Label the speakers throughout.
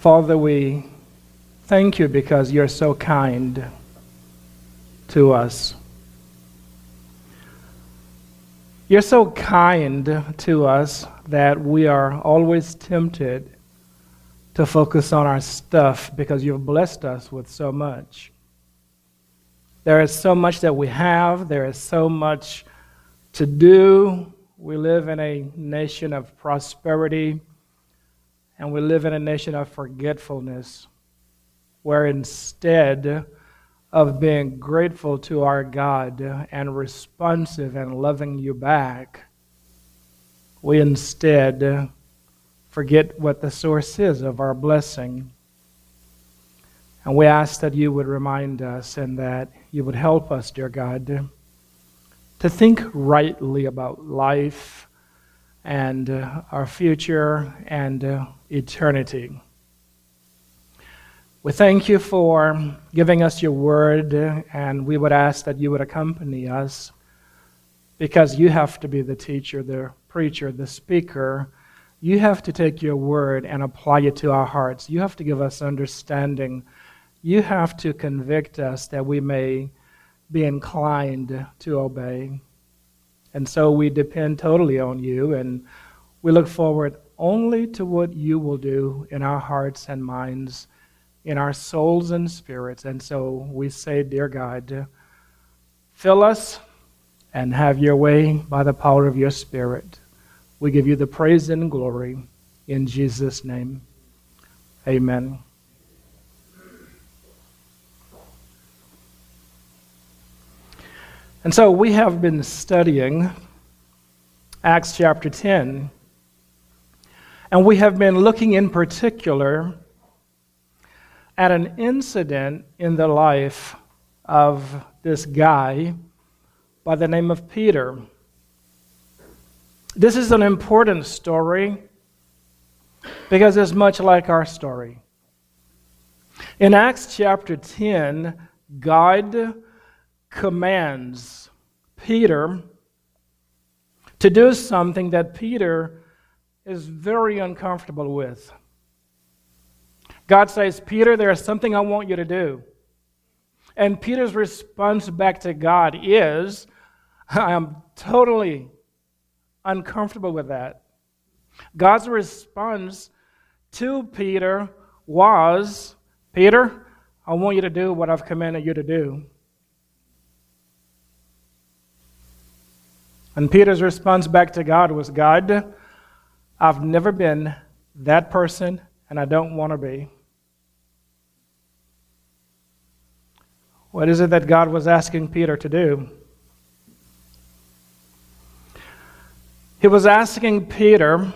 Speaker 1: Father, we thank you because you're so kind to us. You're so kind to us that we are always tempted to focus on our stuff because you've blessed us with so much. There is so much that we have, there is so much to do. We live in a nation of prosperity, and we live in a nation of forgetfulness, where instead of being grateful to our God and responsive and loving you back, we instead forget what the source is of our blessing. And we ask that you would remind us and that you would help us, dear God, to think rightly about life and uh, our future and uh, eternity. We thank you for giving us your word, and we would ask that you would accompany us because you have to be the teacher, the preacher, the speaker you have to take your word and apply it to our hearts. You have to give us understanding. You have to convict us that we may be inclined to obey. And so we depend totally on you, and we look forward only to what you will do in our hearts and minds, in our souls and spirits. And so we say, Dear God, fill us and have your way by the power of your Spirit. We give you the praise and glory in Jesus' name. Amen. And so we have been studying Acts chapter 10, and we have been looking in particular at an incident in the life of this guy by the name of Peter. This is an important story because it's much like our story. In Acts chapter 10, God commands Peter to do something that Peter is very uncomfortable with. God says, Peter, there is something I want you to do. And Peter's response back to God is, I am totally uncomfortable with that. God's response to Peter was Peter, I want you to do what I've commanded you to do. And Peter's response back to God was God, I've never been that person, and I don't want to be. What is it that God was asking Peter to do? He was asking Peter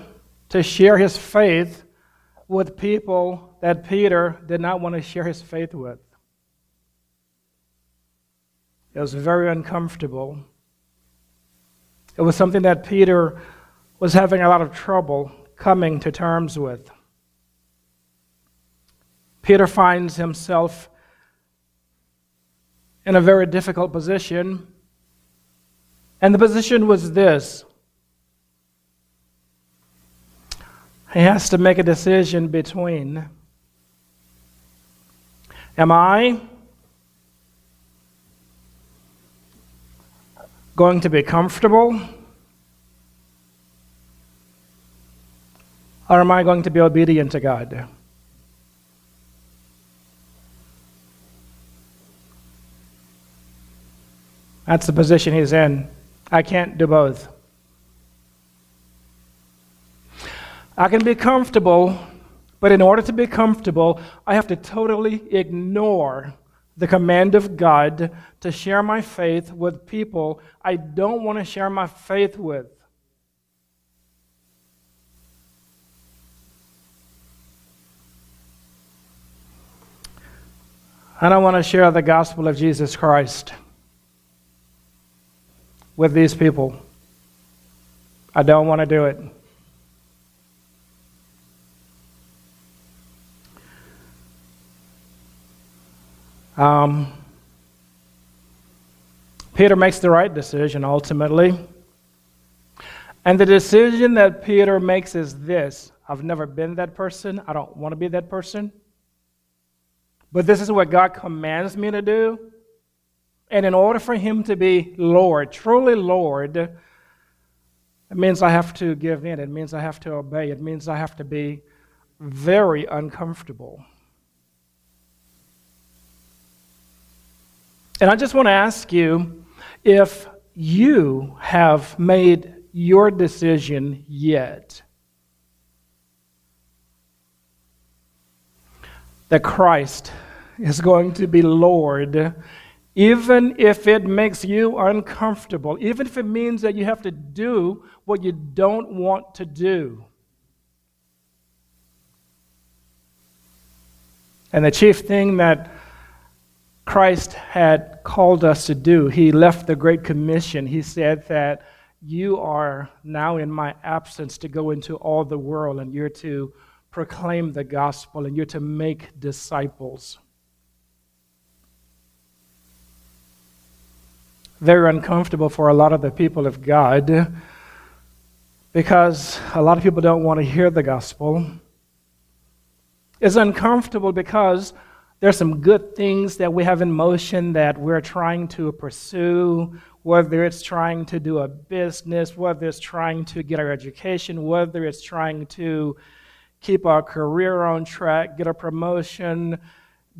Speaker 1: to share his faith with people that Peter did not want to share his faith with. It was very uncomfortable. It was something that Peter was having a lot of trouble coming to terms with. Peter finds himself in a very difficult position. And the position was this He has to make a decision between Am I going to be comfortable? Or am I going to be obedient to God? That's the position he's in. I can't do both. I can be comfortable, but in order to be comfortable, I have to totally ignore the command of God to share my faith with people I don't want to share my faith with. I don't want to share the gospel of Jesus Christ with these people. I don't want to do it. Um, Peter makes the right decision ultimately. And the decision that Peter makes is this I've never been that person. I don't want to be that person. But this is what God commands me to do. And in order for Him to be Lord, truly Lord, it means I have to give in. It means I have to obey. It means I have to be very uncomfortable. And I just want to ask you if you have made your decision yet. That Christ is going to be Lord, even if it makes you uncomfortable, even if it means that you have to do what you don't want to do. And the chief thing that Christ had called us to do, he left the Great Commission. He said that you are now in my absence to go into all the world and you're to proclaim the gospel and you're to make disciples. Very uncomfortable for a lot of the people of God because a lot of people don't want to hear the gospel. It's uncomfortable because there's some good things that we have in motion that we're trying to pursue, whether it's trying to do a business, whether it's trying to get our education, whether it's trying to keep our career on track, get a promotion,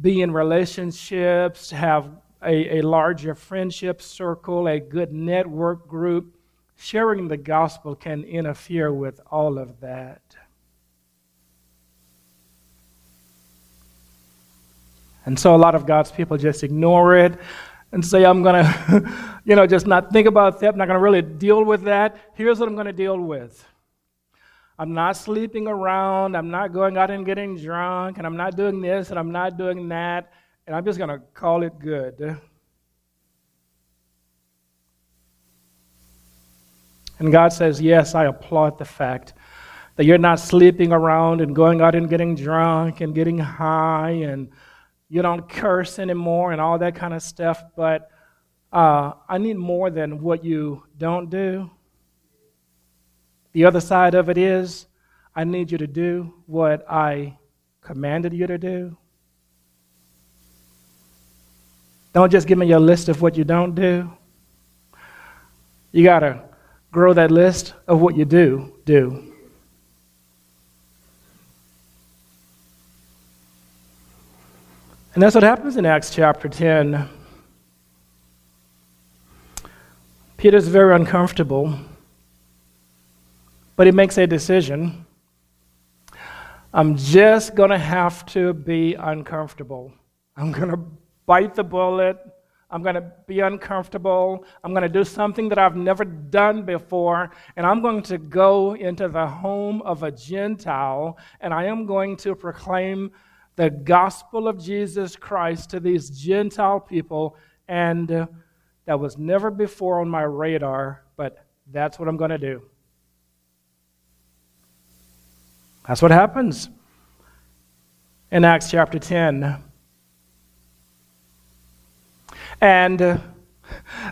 Speaker 1: be in relationships, have a, a larger friendship circle, a good network group. Sharing the gospel can interfere with all of that. And so a lot of God's people just ignore it and say, I'm going to, you know, just not think about that. I'm not going to really deal with that. Here's what I'm going to deal with. I'm not sleeping around. I'm not going out and getting drunk. And I'm not doing this and I'm not doing that. And I'm just going to call it good. And God says, Yes, I applaud the fact that you're not sleeping around and going out and getting drunk and getting high and you don't curse anymore and all that kind of stuff, but uh, I need more than what you don't do. The other side of it is, I need you to do what I commanded you to do. Don't just give me your list of what you don't do. You got to grow that list of what you do do. And that's what happens in Acts chapter 10. Peter's very uncomfortable, but he makes a decision. I'm just going to have to be uncomfortable. I'm going to bite the bullet. I'm going to be uncomfortable. I'm going to do something that I've never done before. And I'm going to go into the home of a Gentile and I am going to proclaim the gospel of Jesus Christ to these Gentile people, and uh, that was never before on my radar, but that's what I'm going to do. That's what happens in Acts chapter 10. And uh,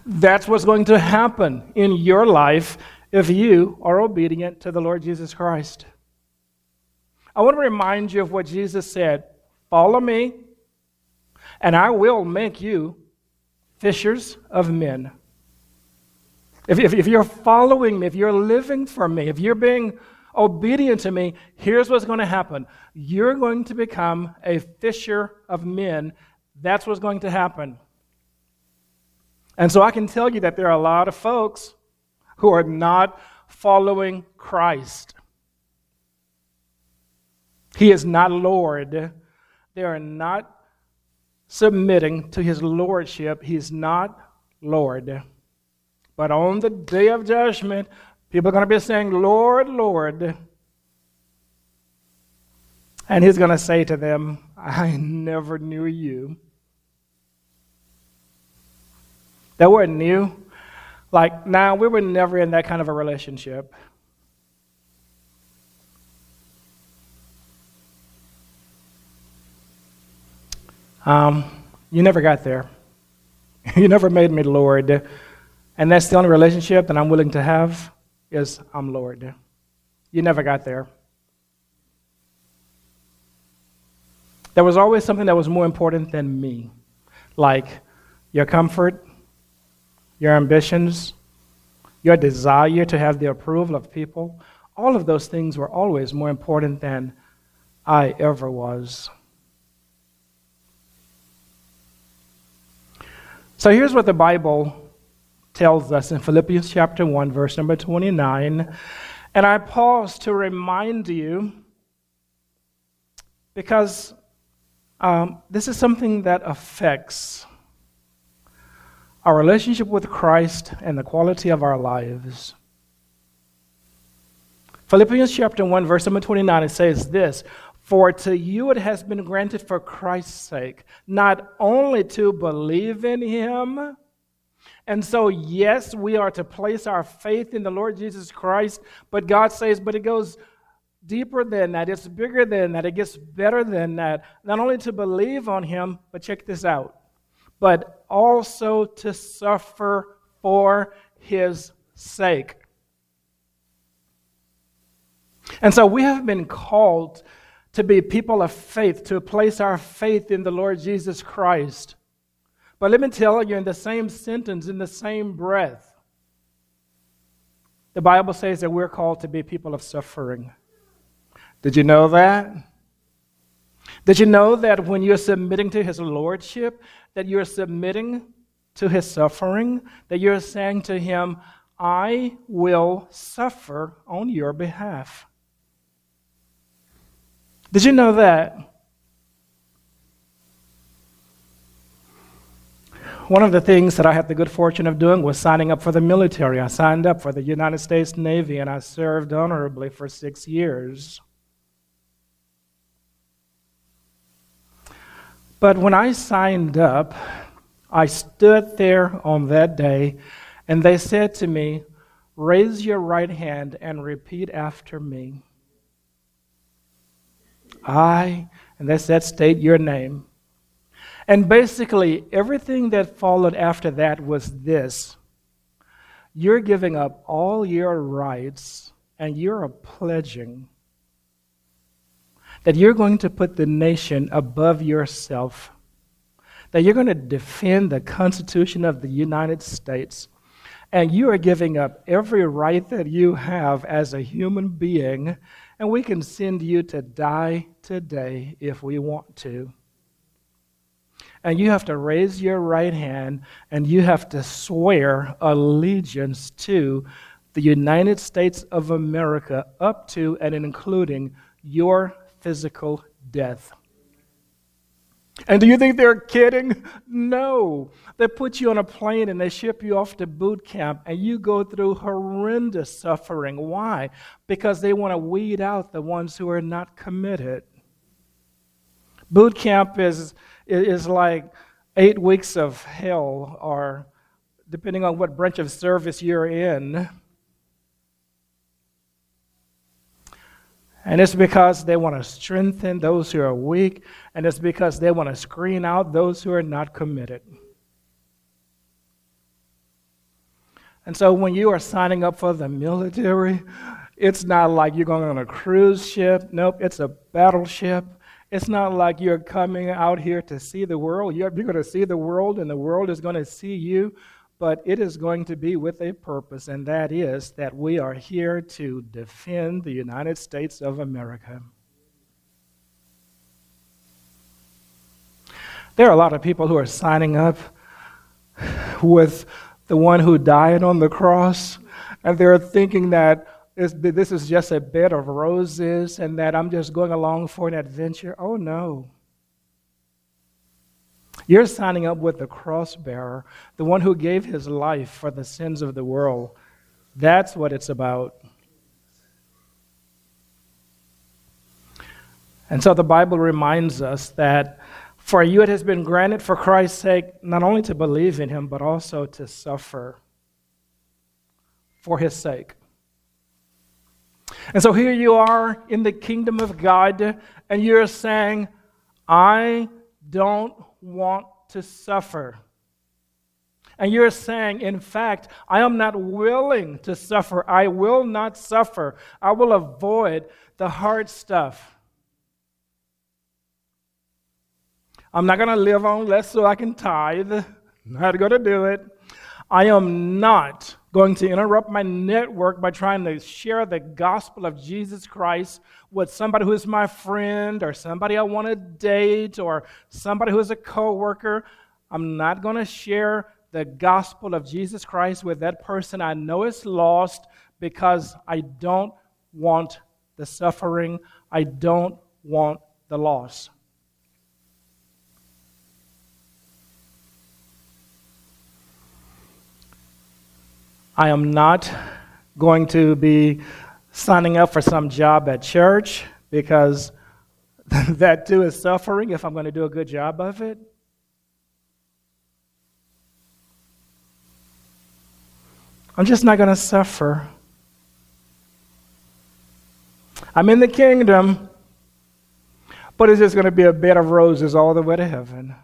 Speaker 1: that's what's going to happen in your life if you are obedient to the Lord Jesus Christ. I want to remind you of what Jesus said Follow me, and I will make you fishers of men. If, if, if, you're following me, if you're living for me, if you're being obedient to me, here's what's going to happen. You're going to become a fisher of men. That's what's going to happen. And so I can tell you that there are a lot of folks who are not following Christ. He is not Lord they are not submitting to his lordship. He's not Lord. But on the day of judgment, people are going to be saying, Lord, Lord. And he's going to say to them, I never knew you. That word knew, like, now we were never in that kind of a relationship. Um, you never got there. you never made me Lord. And that's the only relationship that I'm willing to have is I'm Lord. You never got there. There was always something that was more important than me, like your comfort, your ambitions, your desire to have the approval of people. All of those things were always more important than I ever was. So here's what the Bible tells us in Philippians chapter 1, verse number 29. And I pause to remind you because um, this is something that affects our relationship with Christ and the quality of our lives. Philippians chapter 1, verse number 29, it says this For to you it has been granted for Christ's sake, not only to believe in him, and so, yes, we are to place our faith in the Lord Jesus Christ, but God says, but it goes deeper than that, it's bigger than that, it gets better than that. Not only to believe on Him, but check this out, but also to suffer for His sake. And so we have been called to be people of faith, to place our faith in the Lord Jesus Christ. But let me tell you, in the same sentence, in the same breath, the Bible says that we're called to be people of suffering. Did you know that? Did you know that when you're submitting to his lordship, that you're submitting to his suffering, that you're saying to him, I will suffer on your behalf? Did you know that? One of the things that I had the good fortune of doing was signing up for the military. I signed up for the United States Navy and I served honorably for six years. But when I signed up, I stood there on that day, and they said to me, Raise your right hand and repeat after me. I, and that's that State your name. And basically, everything that followed after that was this You're giving up all your rights, and you're pledging that you're going to put the nation above yourself, that you're going to defend the Constitution of the United States, and you are giving up every right that you have as a human being, and we can send you to die today if we want to. And you have to raise your right hand and you have to swear allegiance to the United States of America up to and including your physical death. And do you think they're kidding? No. They put you on a plane and they ship you off to boot camp, and you go through horrendous suffering. Why? Because they want to weed out the ones who are not committed. Boot camp is, is like eight weeks of hell, or depending on what branch of service you're in. And it's because they want to strengthen those who are weak, and it's because they want to screen out those who are not committed. And so when you are signing up for the military, it's not like you're going on a cruise ship. Nope, it's a battleship. It's not like you're coming out here to see the world. You're, you're going to see the world, and the world is going to see you but it is going to be with a purpose, and that is that we are here to defend the United States of America. There are a lot of people who are signing up with the one who died on the cross, and they're thinking that this is just a bed of roses and that I'm just going along for an adventure. Oh, no. You're signing up with the cross bearer, the one who gave his life for the sins of the world. That's what it's about. And so the Bible reminds us that for you it has been granted for Christ's sake not only to believe in him, but also to suffer for his sake. And so here you are in the kingdom of God, and you're saying, I don't want to suffer. And you're saying, in fact, I am not willing to suffer. I will not suffer. I will avoid the hard stuff. I'm not going to live on less so I can tithe. Not going to do it. I am not going to interrupt my network by trying to share the gospel of Jesus Christ with somebody who is my friend or somebody I want to date or somebody who is a coworker. I'm not going to share the gospel of Jesus Christ with that person I know is lost because I don't want the suffering. I don't want the loss. I am not going to be signing up for some job at church because that too is suffering if I'm going to do a good job of it. I'm just not going to suffer. I'm in the kingdom, but it's just going to be a bed of roses all the way to heaven.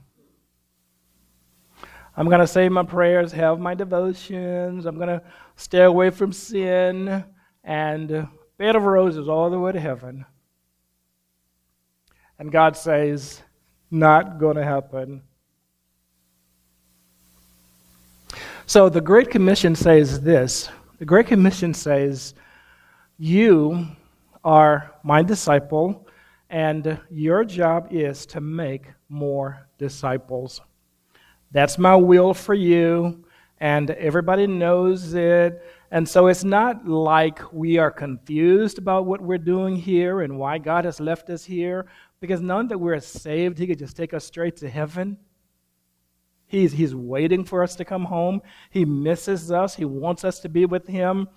Speaker 1: I'm going to say my prayers, have my devotions. I'm going to stay away from sin and bed of roses all the way to heaven. And God says, not going to happen. So the Great Commission says this The Great Commission says, You are my disciple, and your job is to make more disciples. That's my will for you, and everybody knows it. And so it's not like we are confused about what we're doing here and why God has left us here, because none that we're saved, He could just take us straight to heaven. He's, he's waiting for us to come home. He misses us. He wants us to be with Him.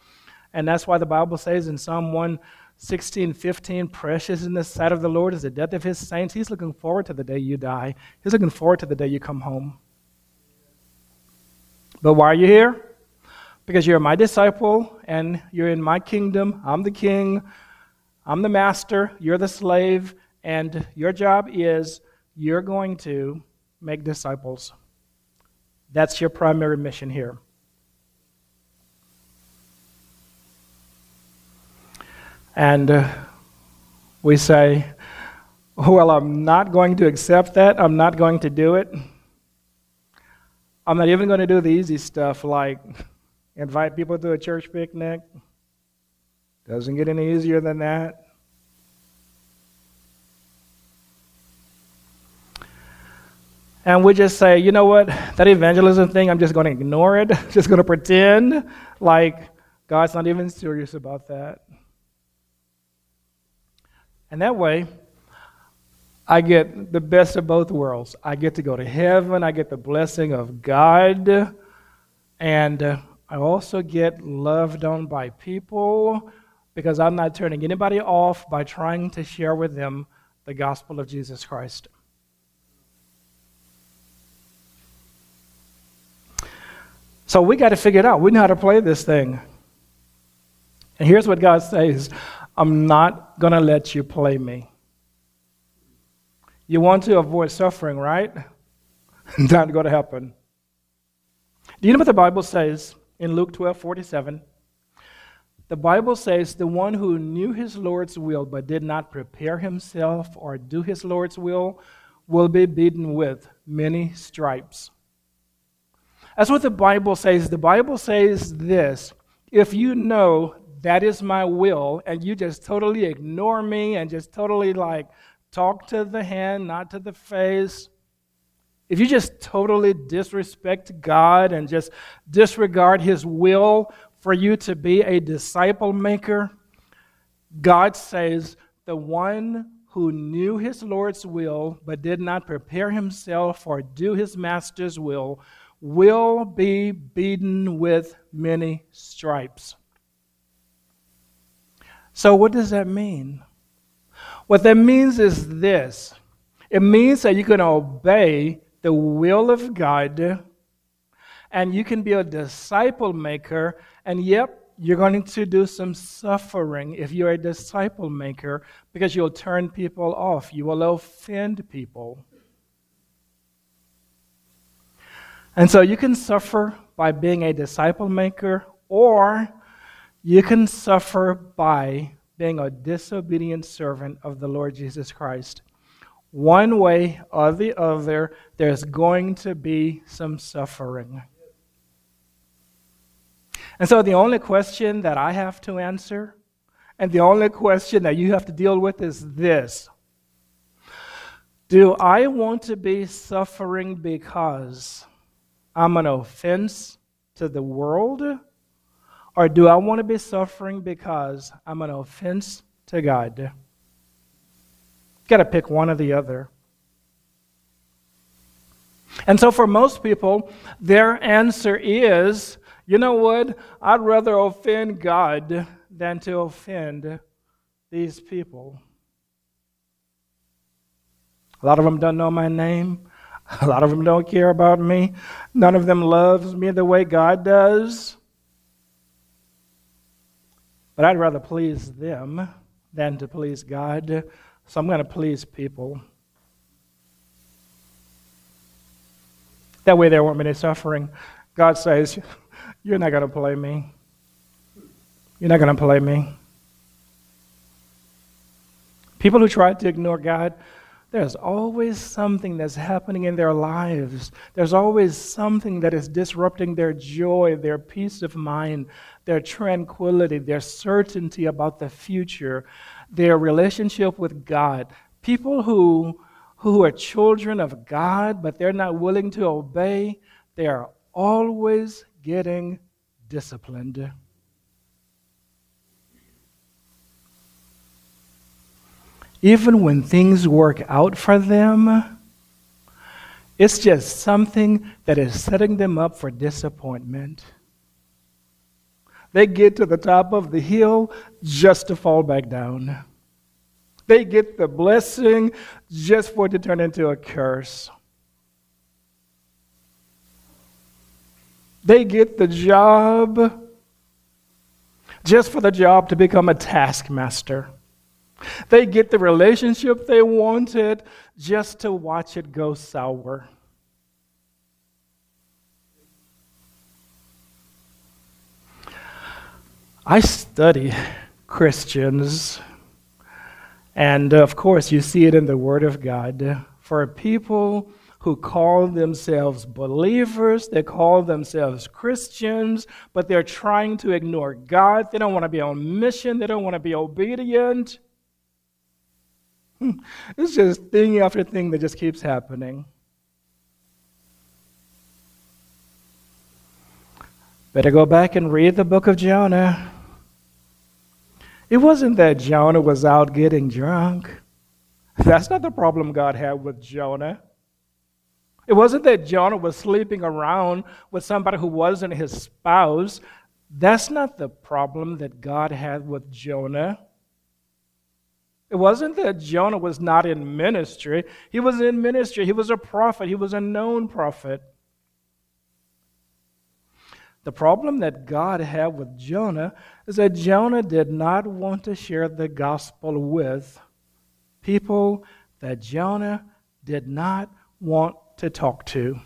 Speaker 1: And that's why the Bible says in Psalm 116, 15, precious in the sight of the Lord is the death of His saints. He's looking forward to the day you die, He's looking forward to the day you come home. But why are you here? Because you're my disciple and you're in my kingdom. I'm the king, I'm the master, you're the slave, and your job is you're going to make disciples. That's your primary mission here. And uh, we say, Well, I'm not going to accept that. I'm not going to do it. I'm not even going to do the easy stuff like invite people to a church picnic. Doesn't get any easier than that. And we just say, you know what, that evangelism thing, I'm just going to ignore it, just going to pretend like God's not even serious about that. And that way, I get the best of both worlds. I get to go to heaven, I get the blessing of God, and uh, I also get loved on by people because I'm not turning anybody off by trying to share with them the gospel of Jesus Christ. So we got to figure it out. We know how to play this thing. And here's what God says I'm not going to let you play me. You want to avoid suffering, right? Not going to happen. Do you know what the Bible says in Luke 12 47? The Bible says, The one who knew his Lord's will but did not prepare himself or do his Lord's will will be beaten with many stripes. That's what the Bible says. The Bible says this if you know that is my will and you just totally ignore me and just totally like talk to the hand, not to the face, if you just totally disrespect God and just disregard His will for you to be a disciple maker, God says, the one who knew his Lord's will but did not prepare himself or do his master's will will be beaten with many stripes. So, what does that mean? What that means is this it means that you can obey the will of God and you can be a disciple maker, and yep, you're going to do some suffering if you're a disciple maker because you'll turn people off, you will offend people. And so you can suffer by being a disciple maker, or you can suffer by being a disobedient servant of the Lord Jesus Christ. One way or the other, there's going to be some suffering. And so the only question that I have to answer, and the only question that you have to deal with is this Do I want to be suffering because I'm an offense to the world? Or do I want to be suffering because I'm an offense to God? Got to pick one or the other. And so, for most people, their answer is you know what? I'd rather offend God than to offend these people. A lot of them don't know my name. A lot of them don't care about me. None of them loves me the way God does. But I'd rather please them than to please God. So I'm going to please people. That way there won't be any suffering. God says, You're not going to play me. You're not going to play me. People who try to ignore God, there's always something that's happening in their lives. There's always something that is disrupting their joy, their peace of mind, their tranquility, their certainty about the future, their relationship with God. People who, who are children of God, but they're not willing to obey, they are always getting disciplined. even when things work out for them, it's just something that is setting them up for disappointment. They get to the top of the hill just to fall back down. They get the blessing just for it to turn into a curse. They get the job just for the job to become a taskmaster. They get the relationship they wanted just to watch it go sour. I study Christians, and uh, of course, you see it in the Word of God. For people who call themselves believers, they call themselves Christians, but they're trying to ignore God. They don't want to be on mission, they don't want to be obedient. Hmm. It's just thing after thing that just keeps happening. Better go back and read the book of Jonah. It wasn't that Jonah was out getting drunk. That's not the problem God had with Jonah. It wasn't that Jonah was sleeping around with somebody who wasn't his spouse. That's not the problem that God had with Jonah. It wasn't that Jonah was not in ministry. He was in ministry. He was a prophet. He was a known prophet. The problem that God had with Jonah is that Jonah did not want to share the gospel with people that Jonah did not want to talk to.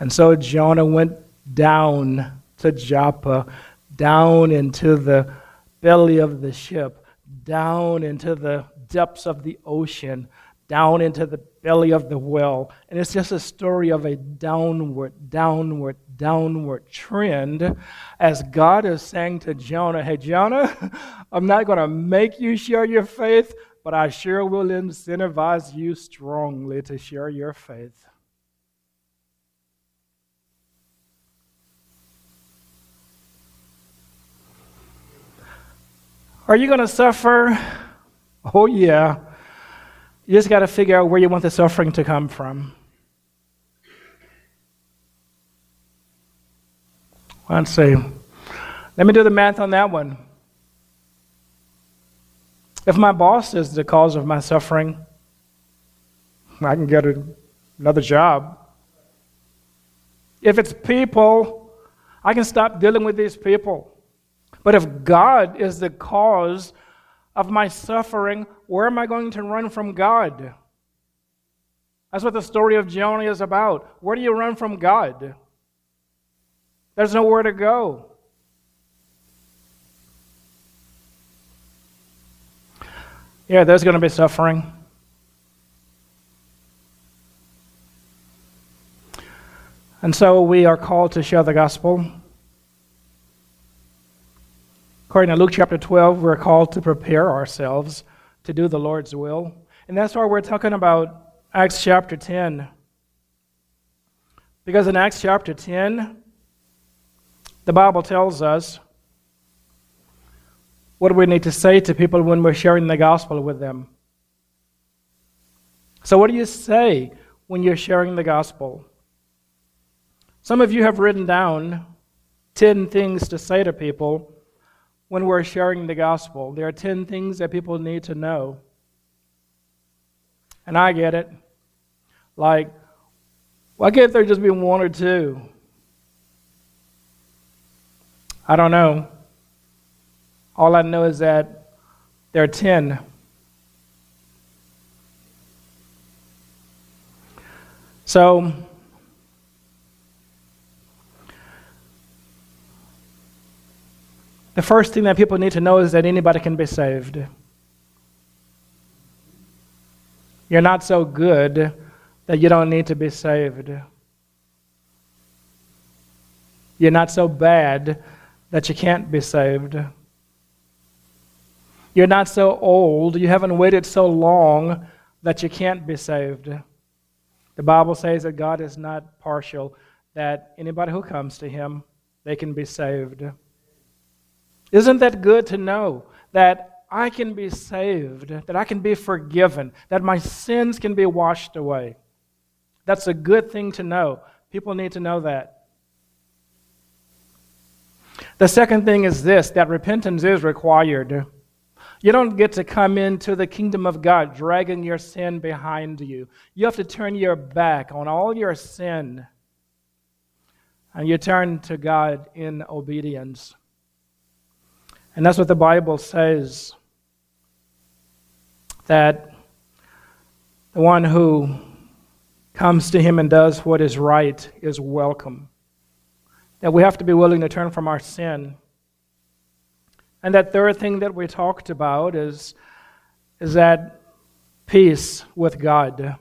Speaker 1: And so Jonah went down to Joppa down into the belly of the ship, down into the depths of the ocean, down into the belly of the well. And it's just a story of a downward, downward, downward trend as God is saying to Jonah, Hey, Jonah, I'm not going to make you share your faith, but I sure will incentivize you strongly to share your faith. Are you going to suffer? Oh, yeah. You just got to figure out where you want the suffering to come from. Let's see. Let me do the math on that one. If my boss is the cause of my suffering, I can get another job. If it's people, I can stop dealing with these people. But if God is the cause of my suffering, where am I going to run from God? That's what the story of Jonah is about. Where do you run from God? There's nowhere to go. Yeah, there's going to be suffering. And so we are called to share the gospel. According to Luke chapter 12, we're called to prepare ourselves to do the Lord's will. And that's why we're talking about Acts chapter 10. Because in Acts chapter 10, the Bible tells us what we need to say to people when we're sharing the gospel with them. So, what do you say when you're sharing the gospel? Some of you have written down 10 things to say to people when we're sharing the gospel. There are 10 things that people need to know. And I get it. Like, why can't there just be one or two? I don't know. All I know is that there are 10. So, the first thing that people need to know is that anybody can be saved. You're not so good that you don't need to be saved. You're not so bad that you can't be saved. You're not so old, you haven't waited so long that you can't be saved. The Bible says that God is not partial, that anybody who comes to Him, they can be saved. Isn't that good to know that I can be saved, that I can be forgiven, that my sins can be washed away? That's a good thing to know. People need to know that. The second thing is this that repentance is required. You don't get to come into the kingdom of God dragging your sin behind you. You have to turn your back on all your sin and you turn to God in obedience. And that's what the Bible says that the one who comes to him and does what is right is welcome. That we have to be willing to turn from our sin. And that third thing that we talked about is, is that peace with God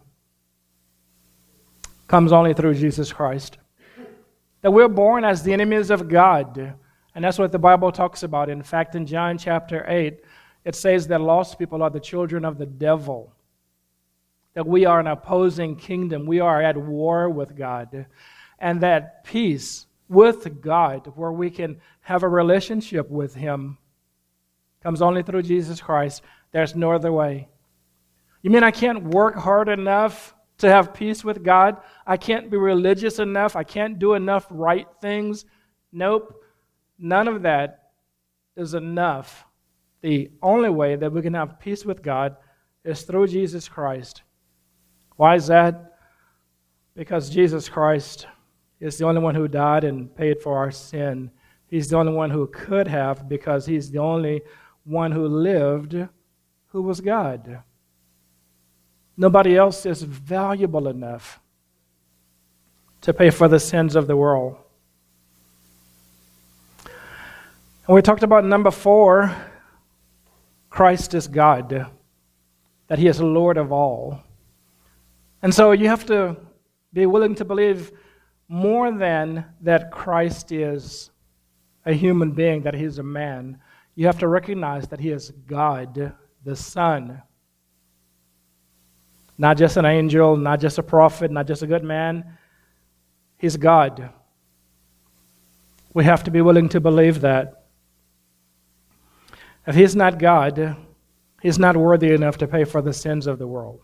Speaker 1: comes only through Jesus Christ. That we're born as the enemies of God. And that's what the Bible talks about. In fact, in John chapter 8, it says that lost people are the children of the devil that we are an opposing kingdom. We are at war with God. And that peace with God, where we can have a relationship with Him, comes only through Jesus Christ. There's no other way. You mean I can't work hard enough to have peace with God? I can't be religious enough? I can't do enough right things? Nope. None of that is enough. The only way that we can have peace with God is through Jesus Christ. Why is that? Because Jesus Christ is the only one who died and paid for our sin. He's the only one who could have, because he's the only one who lived who was God. Nobody else is valuable enough to pay for the sins of the world. And we talked about number four Christ is God, that He is Lord of all. And so you have to be willing to believe more than that Christ is a human being, that he's a man. You have to recognize that he is God, the Son. Not just an angel, not just a prophet, not just a good man. He's God. We have to be willing to believe that. If he's not God, he's not worthy enough to pay for the sins of the world.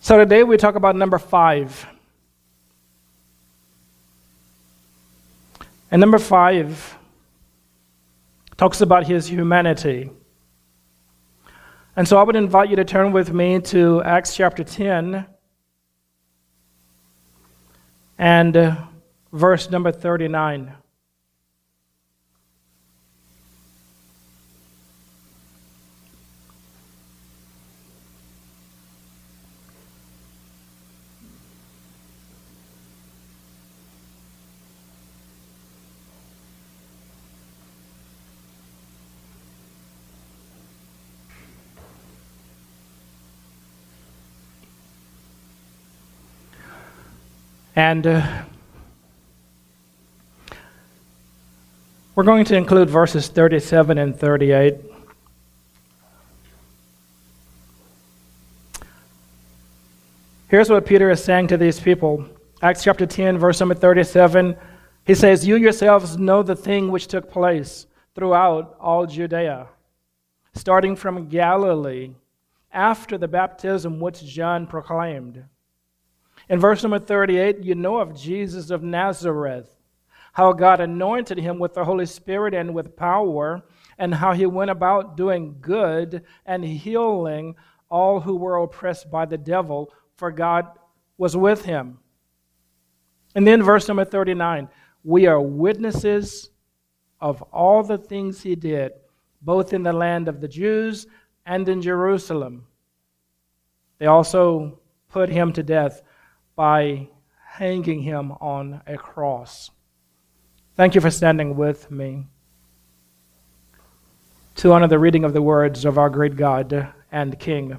Speaker 1: So today we talk about number five. And number five talks about his humanity. And so I would invite you to turn with me to Acts chapter 10 and uh, verse number 39. And uh, we're going to include verses 37 and 38. Here's what Peter is saying to these people. Acts chapter 10, verse number 37. He says, You yourselves know the thing which took place throughout all Judea, starting from Galilee, after the baptism which John proclaimed. In verse number 38, you know of Jesus of Nazareth, how God anointed him with the Holy Spirit and with power, and how he went about doing good and healing all who were oppressed by the devil for God was with him. And then, verse number 39 we are witnesses of all the things he did, both in the land of the Jews and in Jerusalem. They also put him to death by hanging him on a cross. Thank you for standing with me to honor the reading of the words of our great God and King.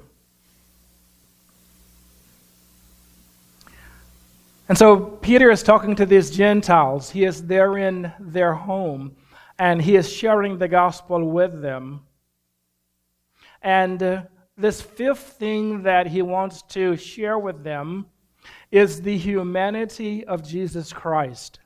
Speaker 1: And so Peter is talking to these Gentiles. He is there in their home, and he is sharing the gospel with them. And uh, this fifth thing that he wants to share with them is the humanity of Jesus Christ.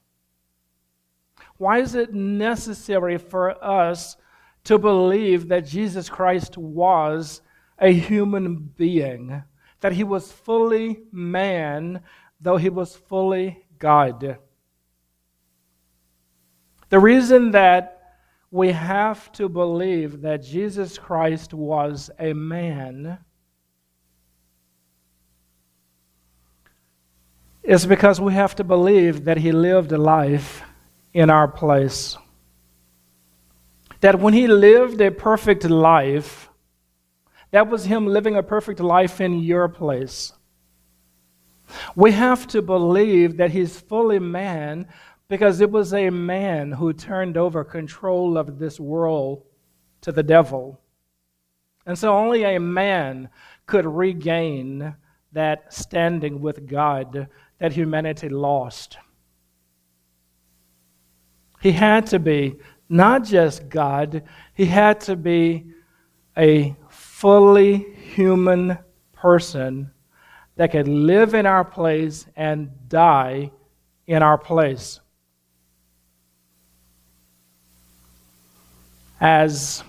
Speaker 1: Why is it necessary for us to believe that Jesus Christ was a human being, that he was fully man though he was fully God. The reason that we have to believe that Jesus Christ was a man is because we have to believe that he lived a life in our place. That when he lived a perfect life, that was him living a perfect life in your place. We have to believe that he's fully man because it was a man who turned over control of this world to the devil. And so only a man could regain that standing with God that humanity lost. He had to be not just God, he had to be a fully human person that could live in our place and die in our place. As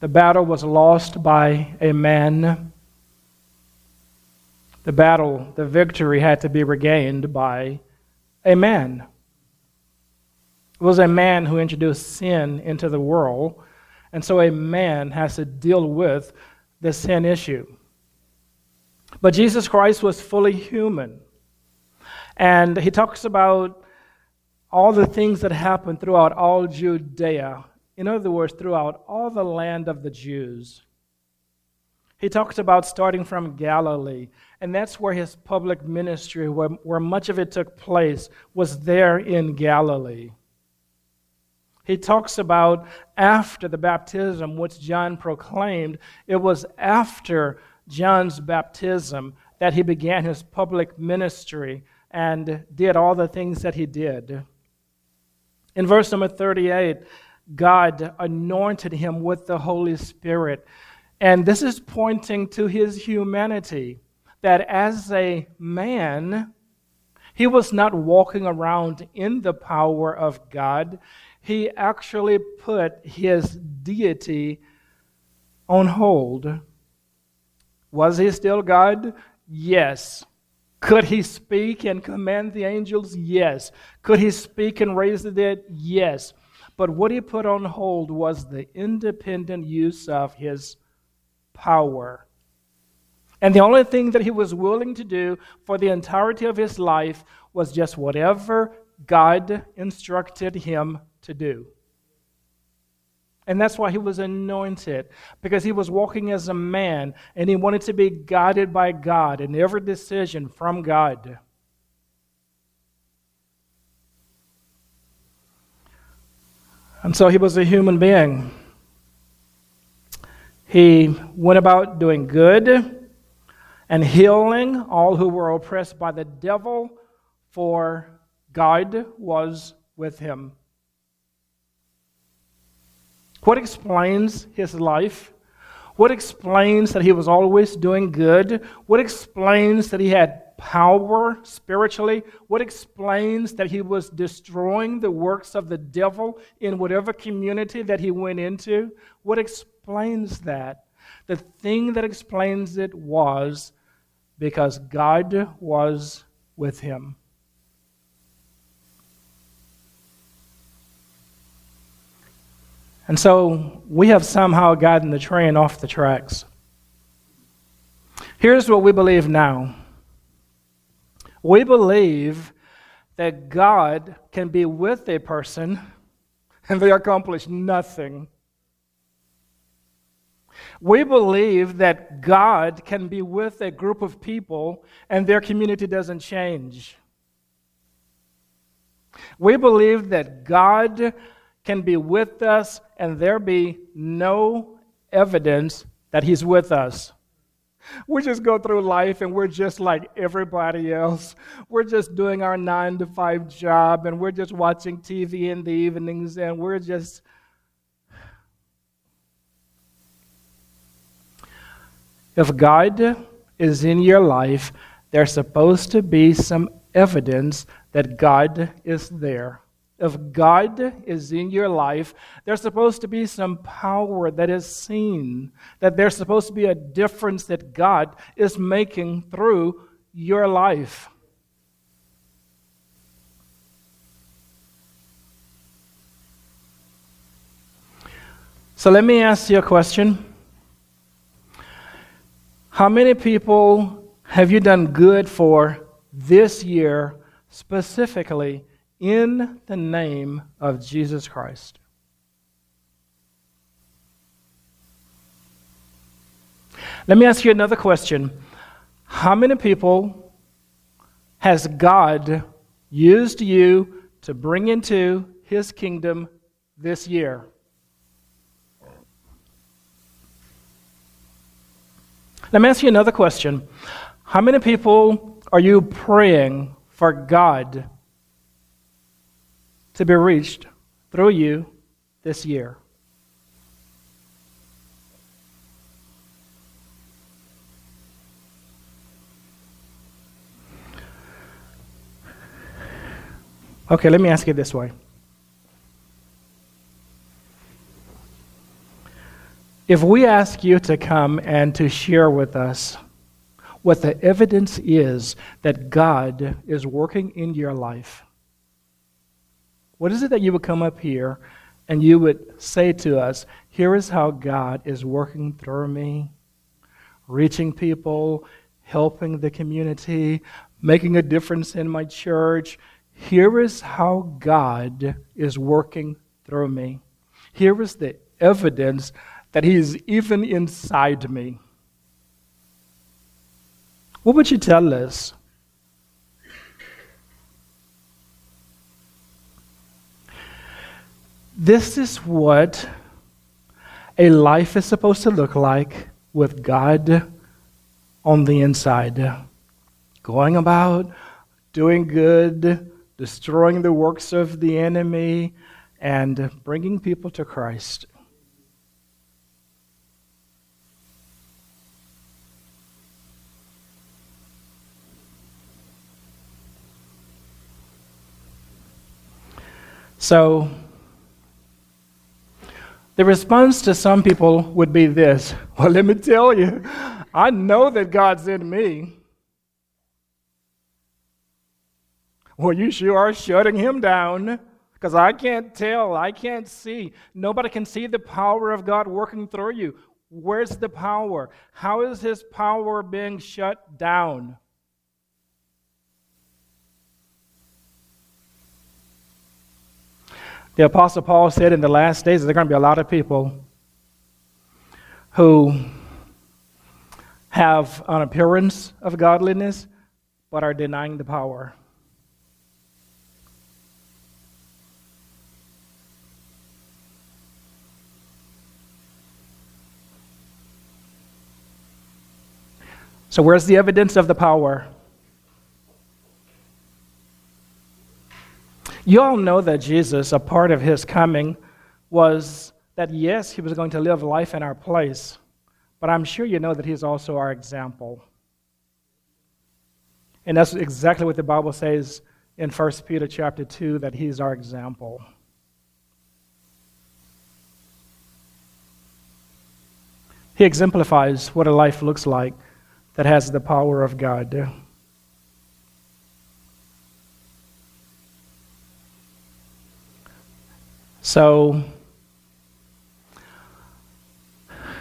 Speaker 1: the battle was lost by a man, the battle, the victory had to be regained by a man. It was a man who introduced sin into the world, and so a man has to deal with the sin issue. But Jesus Christ was fully human. And he talks about all the things that happened throughout all Judea. In other words, throughout all the land of the Jews. He talks about starting from Galilee, and that's where his public ministry, where, where much of it took place, was there in Galilee. He talks about after the baptism, which John proclaimed, it was after John's baptism that he began his public ministry and did all the things that he did. In verse number 38, God anointed him with the Holy Spirit. And this is pointing to his humanity, that as a man, he was not walking around in the power of God. He actually put his deity on hold. Was he still God? Yes. Could he speak and command the angels? Yes. Could he speak and raise the dead? Yes. But what he put on hold was the independent use of his power. And the only thing that he was willing to do for the entirety of his life was just whatever God instructed him to do. And that's why he was anointed, because he was walking as a man and he wanted to be guided by God in every decision from God. And so he was a human being. He went about doing good and healing all who were oppressed by the devil, for God was with him. What explains his life? What explains that he was always doing good? What explains that he had power spiritually? What explains that he was destroying the works of the devil in whatever community that he went into? What explains that? The thing that explains it was because God was with him. And so we have somehow gotten the train off the tracks. Here's what we believe now we believe that God can be with a person and they accomplish nothing. We believe that God can be with a group of people and their community doesn't change. We believe that God can be with us and there be no evidence that He's with us. We just go through life and we're just like everybody else. We're just doing our nine to five job and we're just watching TV in the evenings and we're just. If God is in your life, there's supposed to be some evidence that God is there if God is in your life, there's supposed to be some power that is seen, that there's supposed to be a difference that God is making through your life. So let me ask you a question. How many people have you done good for this year specifically? in the name of Jesus Christ. Let me ask you another question. How many people has God used you to bring into his kingdom this year? Let me ask you another question. How many people are you praying for God to be reached through you this year. Okay, let me ask it this way. If we ask you to come and to share with us what the evidence is that God is working in your life, what is it that you would come up here and you would say to us, Here is how God is working through me, reaching people, helping the community, making a difference in my church. Here is how God is working through me. Here is the evidence that He is even inside me. What would you tell us? This is what a life is supposed to look like with God on the inside. Going about, doing good, destroying the works of the enemy, and bringing people to Christ. So, the response to some people would be this Well, let me tell you, I know that God's in me. Well, you sure are shutting him down because I can't tell, I can't see. Nobody can see the power of God working through you. Where's the power? How is his power being shut down? The Apostle Paul said in the last days there are going to be a lot of people who have an appearance of godliness but are denying the power. So, where's the evidence of the power? You all know that Jesus, a part of his coming, was that yes, he was going to live life in our place, but I'm sure you know that he's also our example. And that's exactly what the Bible says in 1 Peter chapter 2 that he's our example. He exemplifies what a life looks like that has the power of God. So,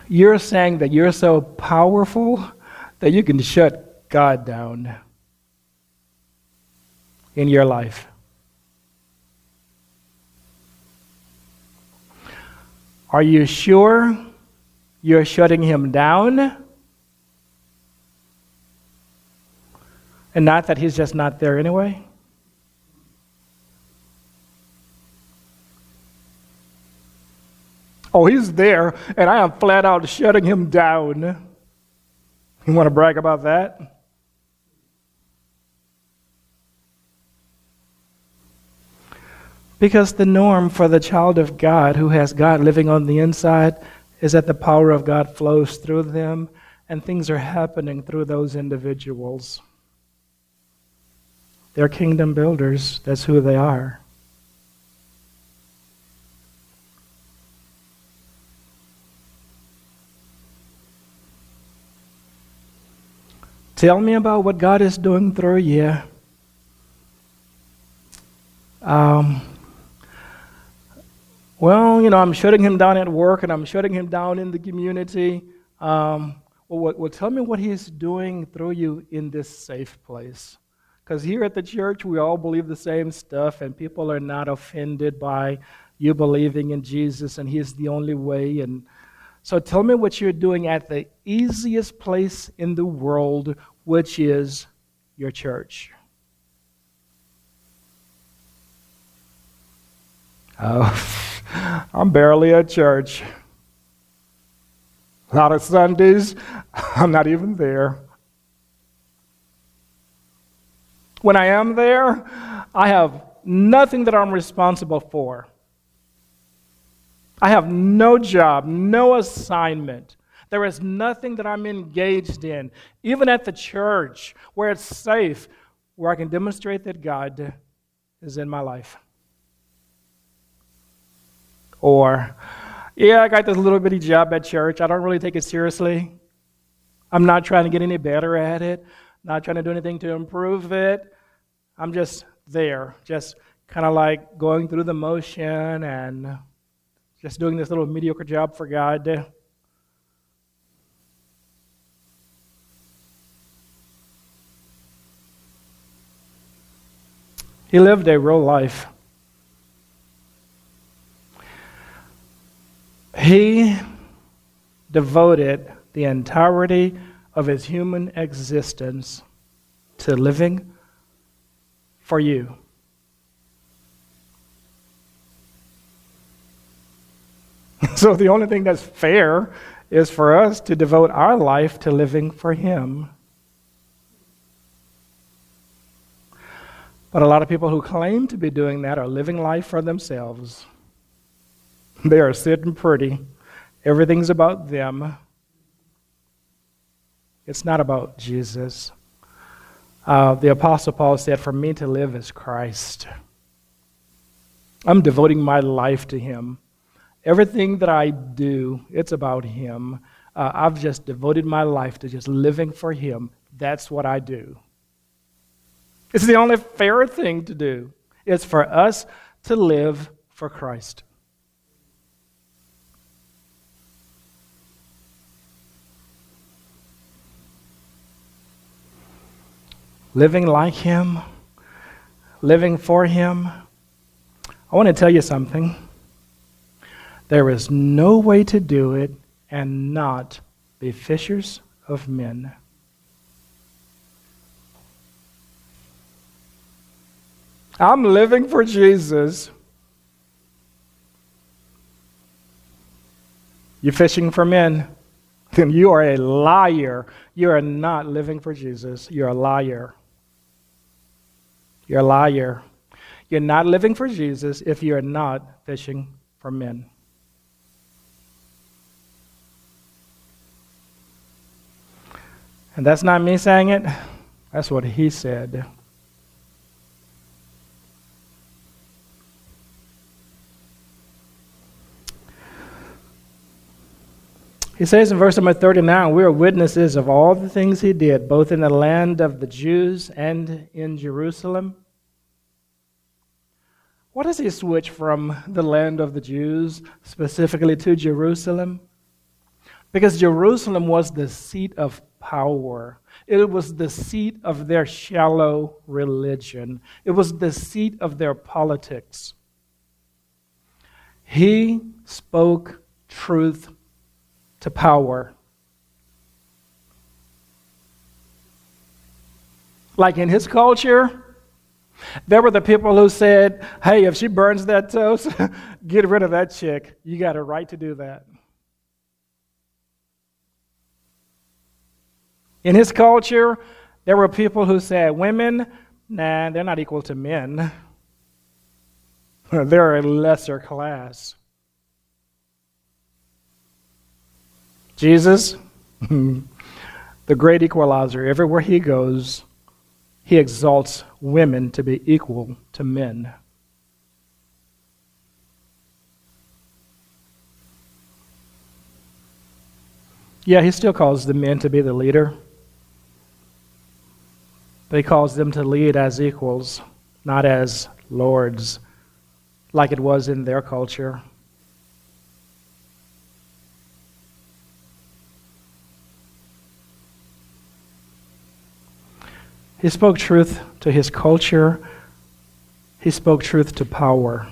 Speaker 1: you're saying that you're so powerful that you can shut God down in your life. Are you sure you're shutting him down? And not that he's just not there anyway? Oh, he's there, and I am flat out shutting him down. You want to brag about that? Because the norm for the child of God who has God living on the inside is that the power of God flows through them and things are happening through those individuals. They're kingdom builders, that's who they are. Tell me about what God is doing through you. Um, well, you know, I'm shutting him down at work and I'm shutting him down in the community. Um, well, well, tell me what he's doing through you in this safe place. Because here at the church, we all believe the same stuff, and people are not offended by you believing in Jesus and he's the only way. And so tell me what you're doing at the easiest place in the world, which is your church. Oh. I'm barely at church. A lot of Sundays, I'm not even there. When I am there, I have nothing that I'm responsible for. I have no job, no assignment. There is nothing that I'm engaged in, even at the church where it's safe, where I can demonstrate that God is in my life. Or, yeah, I got this little bitty job at church. I don't really take it seriously. I'm not trying to get any better at it, not trying to do anything to improve it. I'm just there, just kind of like going through the motion and just doing this little mediocre job for God. He lived a real life. He devoted the entirety of his human existence to living for you. So the only thing that's fair is for us to devote our life to living for him. But a lot of people who claim to be doing that are living life for themselves. They are sitting pretty. Everything's about them. It's not about Jesus. Uh, the Apostle Paul said, For me to live is Christ. I'm devoting my life to Him. Everything that I do, it's about Him. Uh, I've just devoted my life to just living for Him. That's what I do. It's the only fair thing to do. It's for us to live for Christ. living like Him, living for Him. I want to tell you something. There is no way to do it and not be fishers of men. I'm living for Jesus. You're fishing for men? then you are a liar. You are not living for Jesus. You're a liar. You're a liar. You're not living for Jesus if you're not fishing for men. And that's not me saying it, that's what he said. He says in verse number 39 We are witnesses of all the things he did, both in the land of the Jews and in Jerusalem. What does he switch from the land of the Jews specifically to Jerusalem? Because Jerusalem was the seat of power. It was the seat of their shallow religion. It was the seat of their politics. He spoke truth to power. Like in his culture, there were the people who said, hey, if she burns that toast, get rid of that chick. You got a right to do that. In his culture, there were people who said, women, nah, they're not equal to men. they're a lesser class. Jesus, the great equalizer, everywhere he goes, he exalts women to be equal to men. Yeah, he still calls the men to be the leader. But he calls them to lead as equals, not as lords, like it was in their culture. He spoke truth to his culture. He spoke truth to power.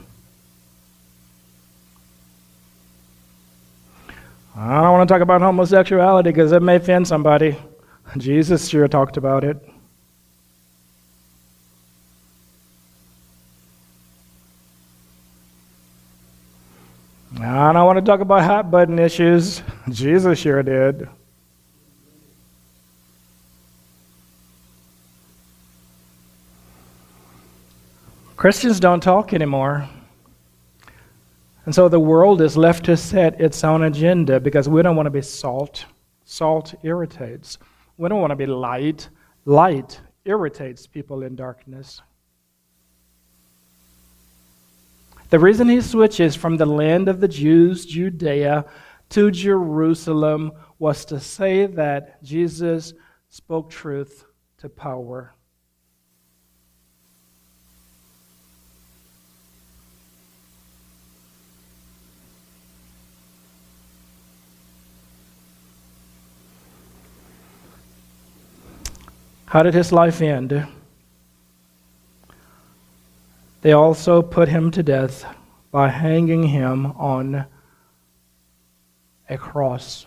Speaker 1: I don't want to talk about homosexuality because it may offend somebody. Jesus sure talked about it. I don't want to talk about hot button issues. Jesus sure did. Christians don't talk anymore. And so the world is left to set its own agenda because we don't want to be salt. Salt irritates. We don't want to be light. Light irritates people in darkness. The reason he switches from the land of the Jews, Judea, to Jerusalem was to say that Jesus spoke truth to power. How did his life end? They also put him to death by hanging him on a cross.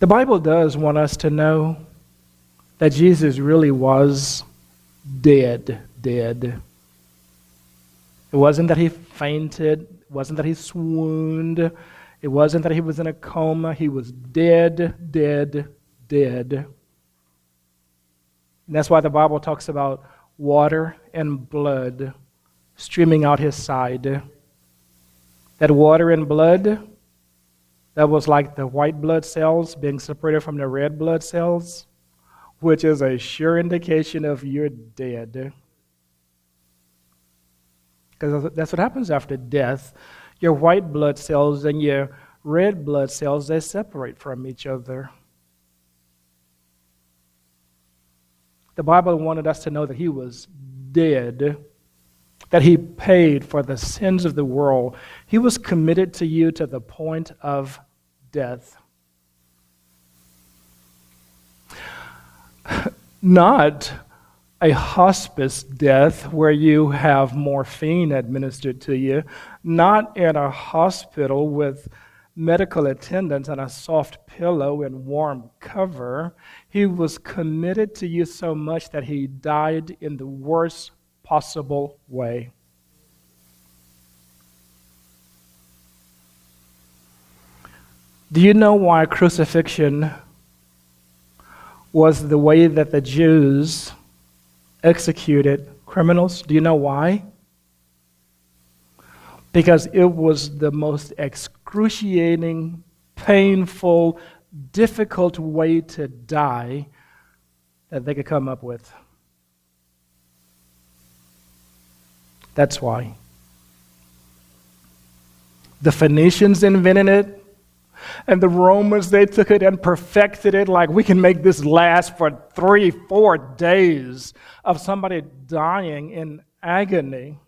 Speaker 1: The Bible does want us to know that Jesus really was dead, dead. It wasn't that he fainted, it wasn't that he swooned, it wasn't that he was in a coma. He was dead, dead, dead. And that's why the Bible talks about water and blood streaming out his side. That water and blood, that was like the white blood cells being separated from the red blood cells, which is a sure indication of you're dead. Because that's what happens after death. Your white blood cells and your red blood cells, they separate from each other. The Bible wanted us to know that he was dead, that he paid for the sins of the world. He was committed to you to the point of death. Not a hospice death where you have morphine administered to you, not in a hospital with medical attendants and a soft pillow and warm cover. He was committed to you so much that he died in the worst possible way. Do you know why crucifixion was the way that the Jews executed criminals? Do you know why? Because it was the most excruciating, painful, difficult way to die that they could come up with. That's why. The Phoenicians invented it, and the Romans, they took it and perfected it like we can make this last for three, four days of somebody dying in agony.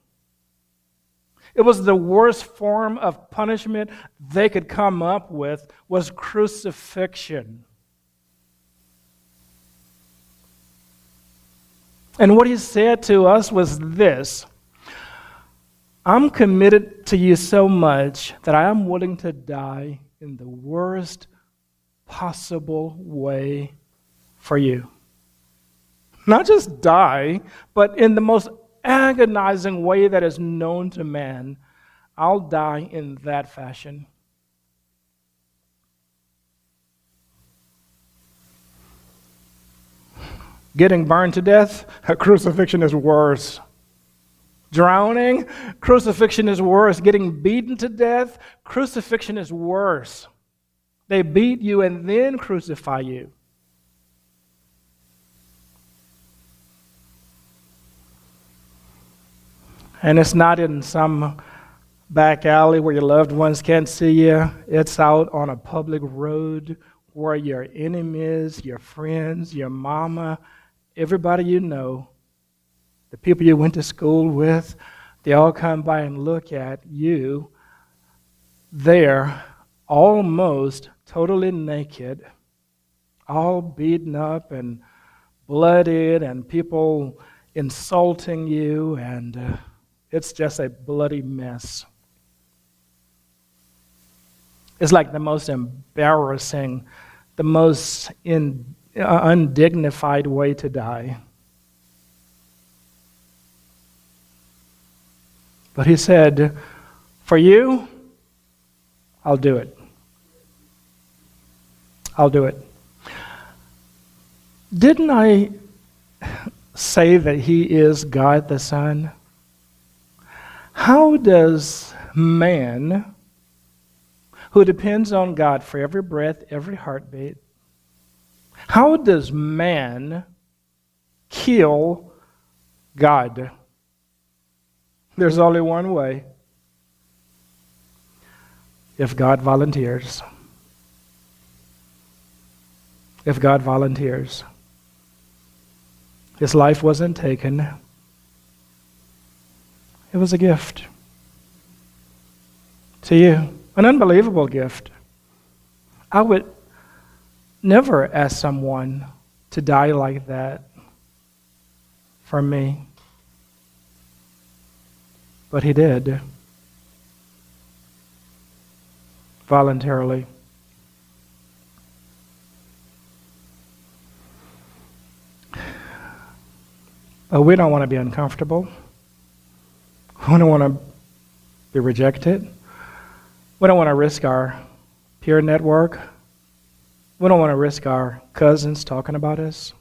Speaker 1: It was the worst form of punishment they could come up with was crucifixion. And what he said to us was this I'm committed to you so much that I am willing to die in the worst possible way for you. Not just die, but in the most agonizing way that is known to man. I'll die in that fashion. Getting burned to death, a crucifixion is worse. Drowning, crucifixion is worse. Getting beaten to death, crucifixion is worse. They beat you and then crucify you. And it's not in some back alley where your loved ones can't see you. It's out on a public road where your enemies, your friends, your mama, everybody you know the people you went to school with, they all come by and look at you there, almost totally naked, all beaten up and bloodied, and people insulting you, and uh, it's just a bloody mess. It's like the most embarrassing, the most in, uh, undignified way to die. But he said, For you, I'll do it. I'll do it. Didn't I say that he is God the Son? How does man, who depends on God for every breath, every heartbeat, how does man kill God? There's only one way if God volunteers. If God volunteers. His life wasn't taken, it was a gift to you, an unbelievable gift. I would never ask someone to die like that for me. But he did. Voluntarily. But we don't want to be uncomfortable. We don't want to be rejected. We don't want to risk our peer network. We don't want to risk our cousins talking about us.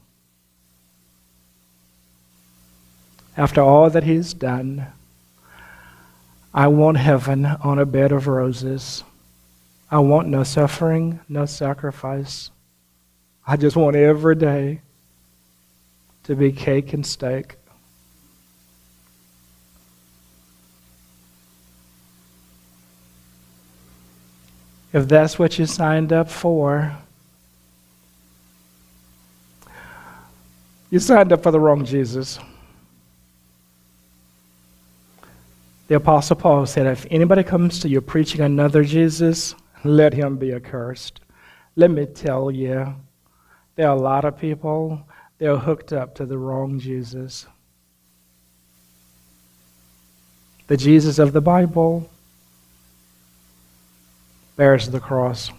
Speaker 1: After all that he's done, I want heaven on a bed of roses. I want no suffering, no sacrifice. I just want every day to be cake and steak. If that's what you signed up for, you signed up for the wrong Jesus. The Apostle Paul said, If anybody comes to you preaching another Jesus, let him be accursed. Let me tell you, there are a lot of people, they're hooked up to the wrong Jesus. The Jesus of the Bible bears the cross.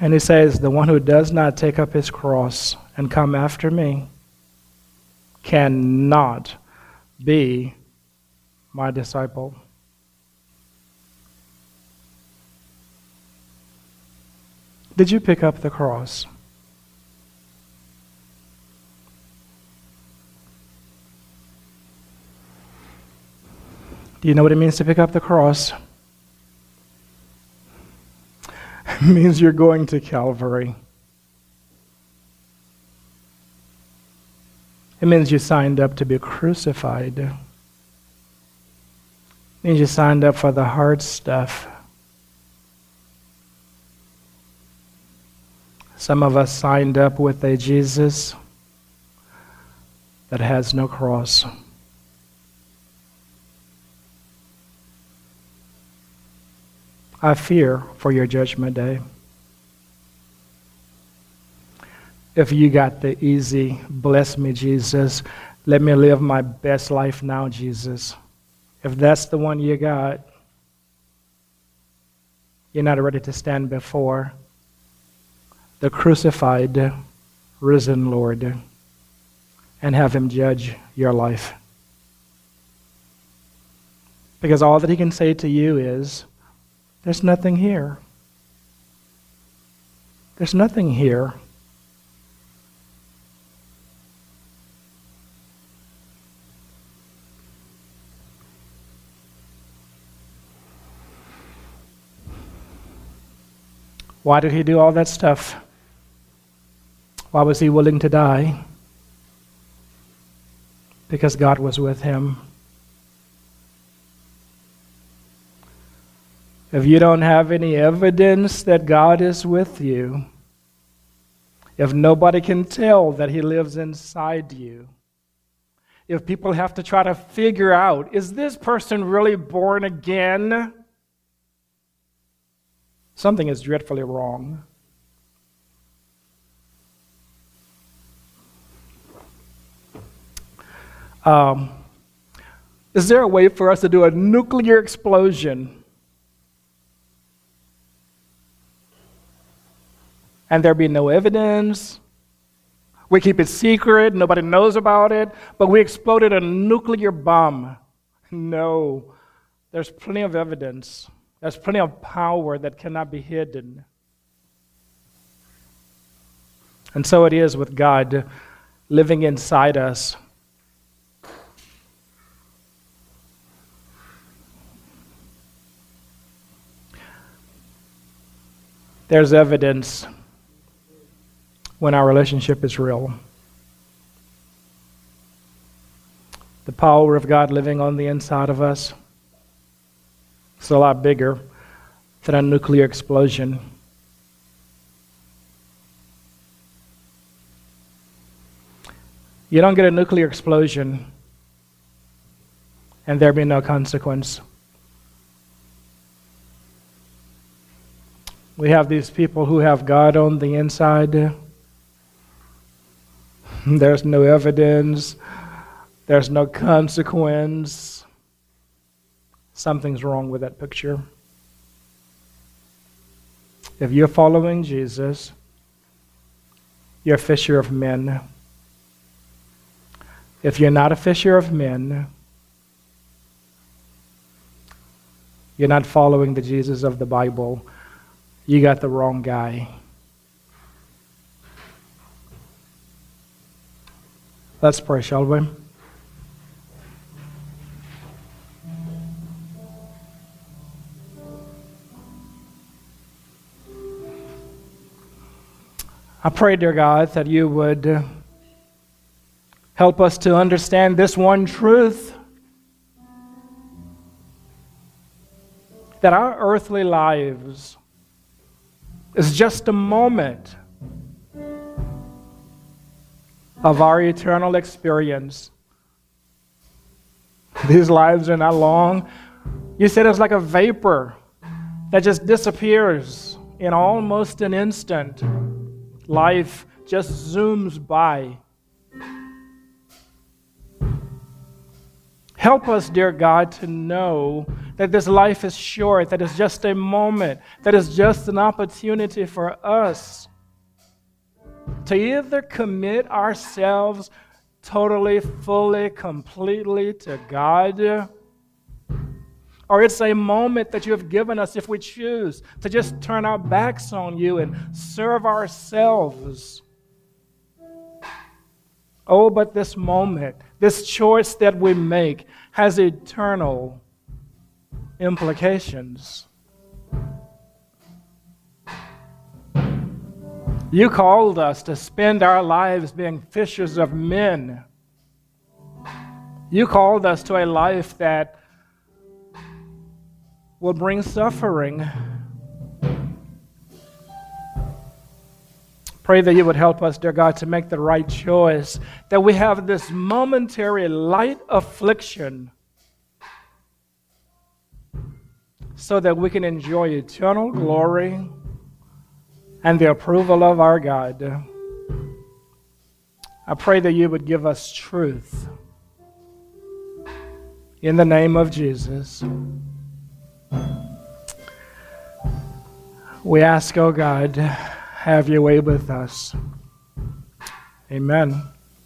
Speaker 1: And he says, The one who does not take up his cross and come after me cannot be my disciple. Did you pick up the cross? Do you know what it means to pick up the cross? It means you're going to Calvary. It means you signed up to be crucified. It means you signed up for the hard stuff. Some of us signed up with a Jesus that has no cross. I fear for your judgment day. If you got the easy, bless me, Jesus, let me live my best life now, Jesus. If that's the one you got, you're not ready to stand before the crucified, risen Lord and have Him judge your life. Because all that He can say to you is, There's nothing here. There's nothing here. Why did he do all that stuff? Why was he willing to die? Because God was with him. If you don't have any evidence that God is with you, if nobody can tell that He lives inside you, if people have to try to figure out, is this person really born again? Something is dreadfully wrong. Um, is there a way for us to do a nuclear explosion and there be no evidence? We keep it secret, nobody knows about it, but we exploded a nuclear bomb. No, there's plenty of evidence. There's plenty of power that cannot be hidden. And so it is with God living inside us. There's evidence when our relationship is real. The power of God living on the inside of us is a lot bigger than a nuclear explosion. You don't get a nuclear explosion and there be no consequence. We have these people who have God on the inside. There's no evidence. There's no consequence. Something's wrong with that picture. If you're following Jesus, you're a fisher of men. If you're not a fisher of men, you're not following the Jesus of the Bible you got the wrong guy. Let's pray, shall we? I pray, dear God, that you would uh, help us to understand this one truth that our earthly lives is just a moment of our eternal experience. These lives are not long. You said it's like a vapor that just disappears in almost an instant. Life just zooms by. Help us, dear God, to know that this life is short, that it's just a moment, that it's just an opportunity for us to either commit ourselves totally, fully, completely to God, Or it's a moment that you have given us if we choose to just turn our backs on you and serve ourselves. Oh, but this moment, this choice that we make, has eternal implications. You called us to spend our lives being fishers of men. You called us to a life that will bring suffering. Pray that you would help us, dear God, to make the right choice, that we have this momentary light affliction so that we can enjoy eternal glory and the approval of our God. I pray that you would give us truth. In the name of Jesus. We ask, oh God, have your way with us. Amen.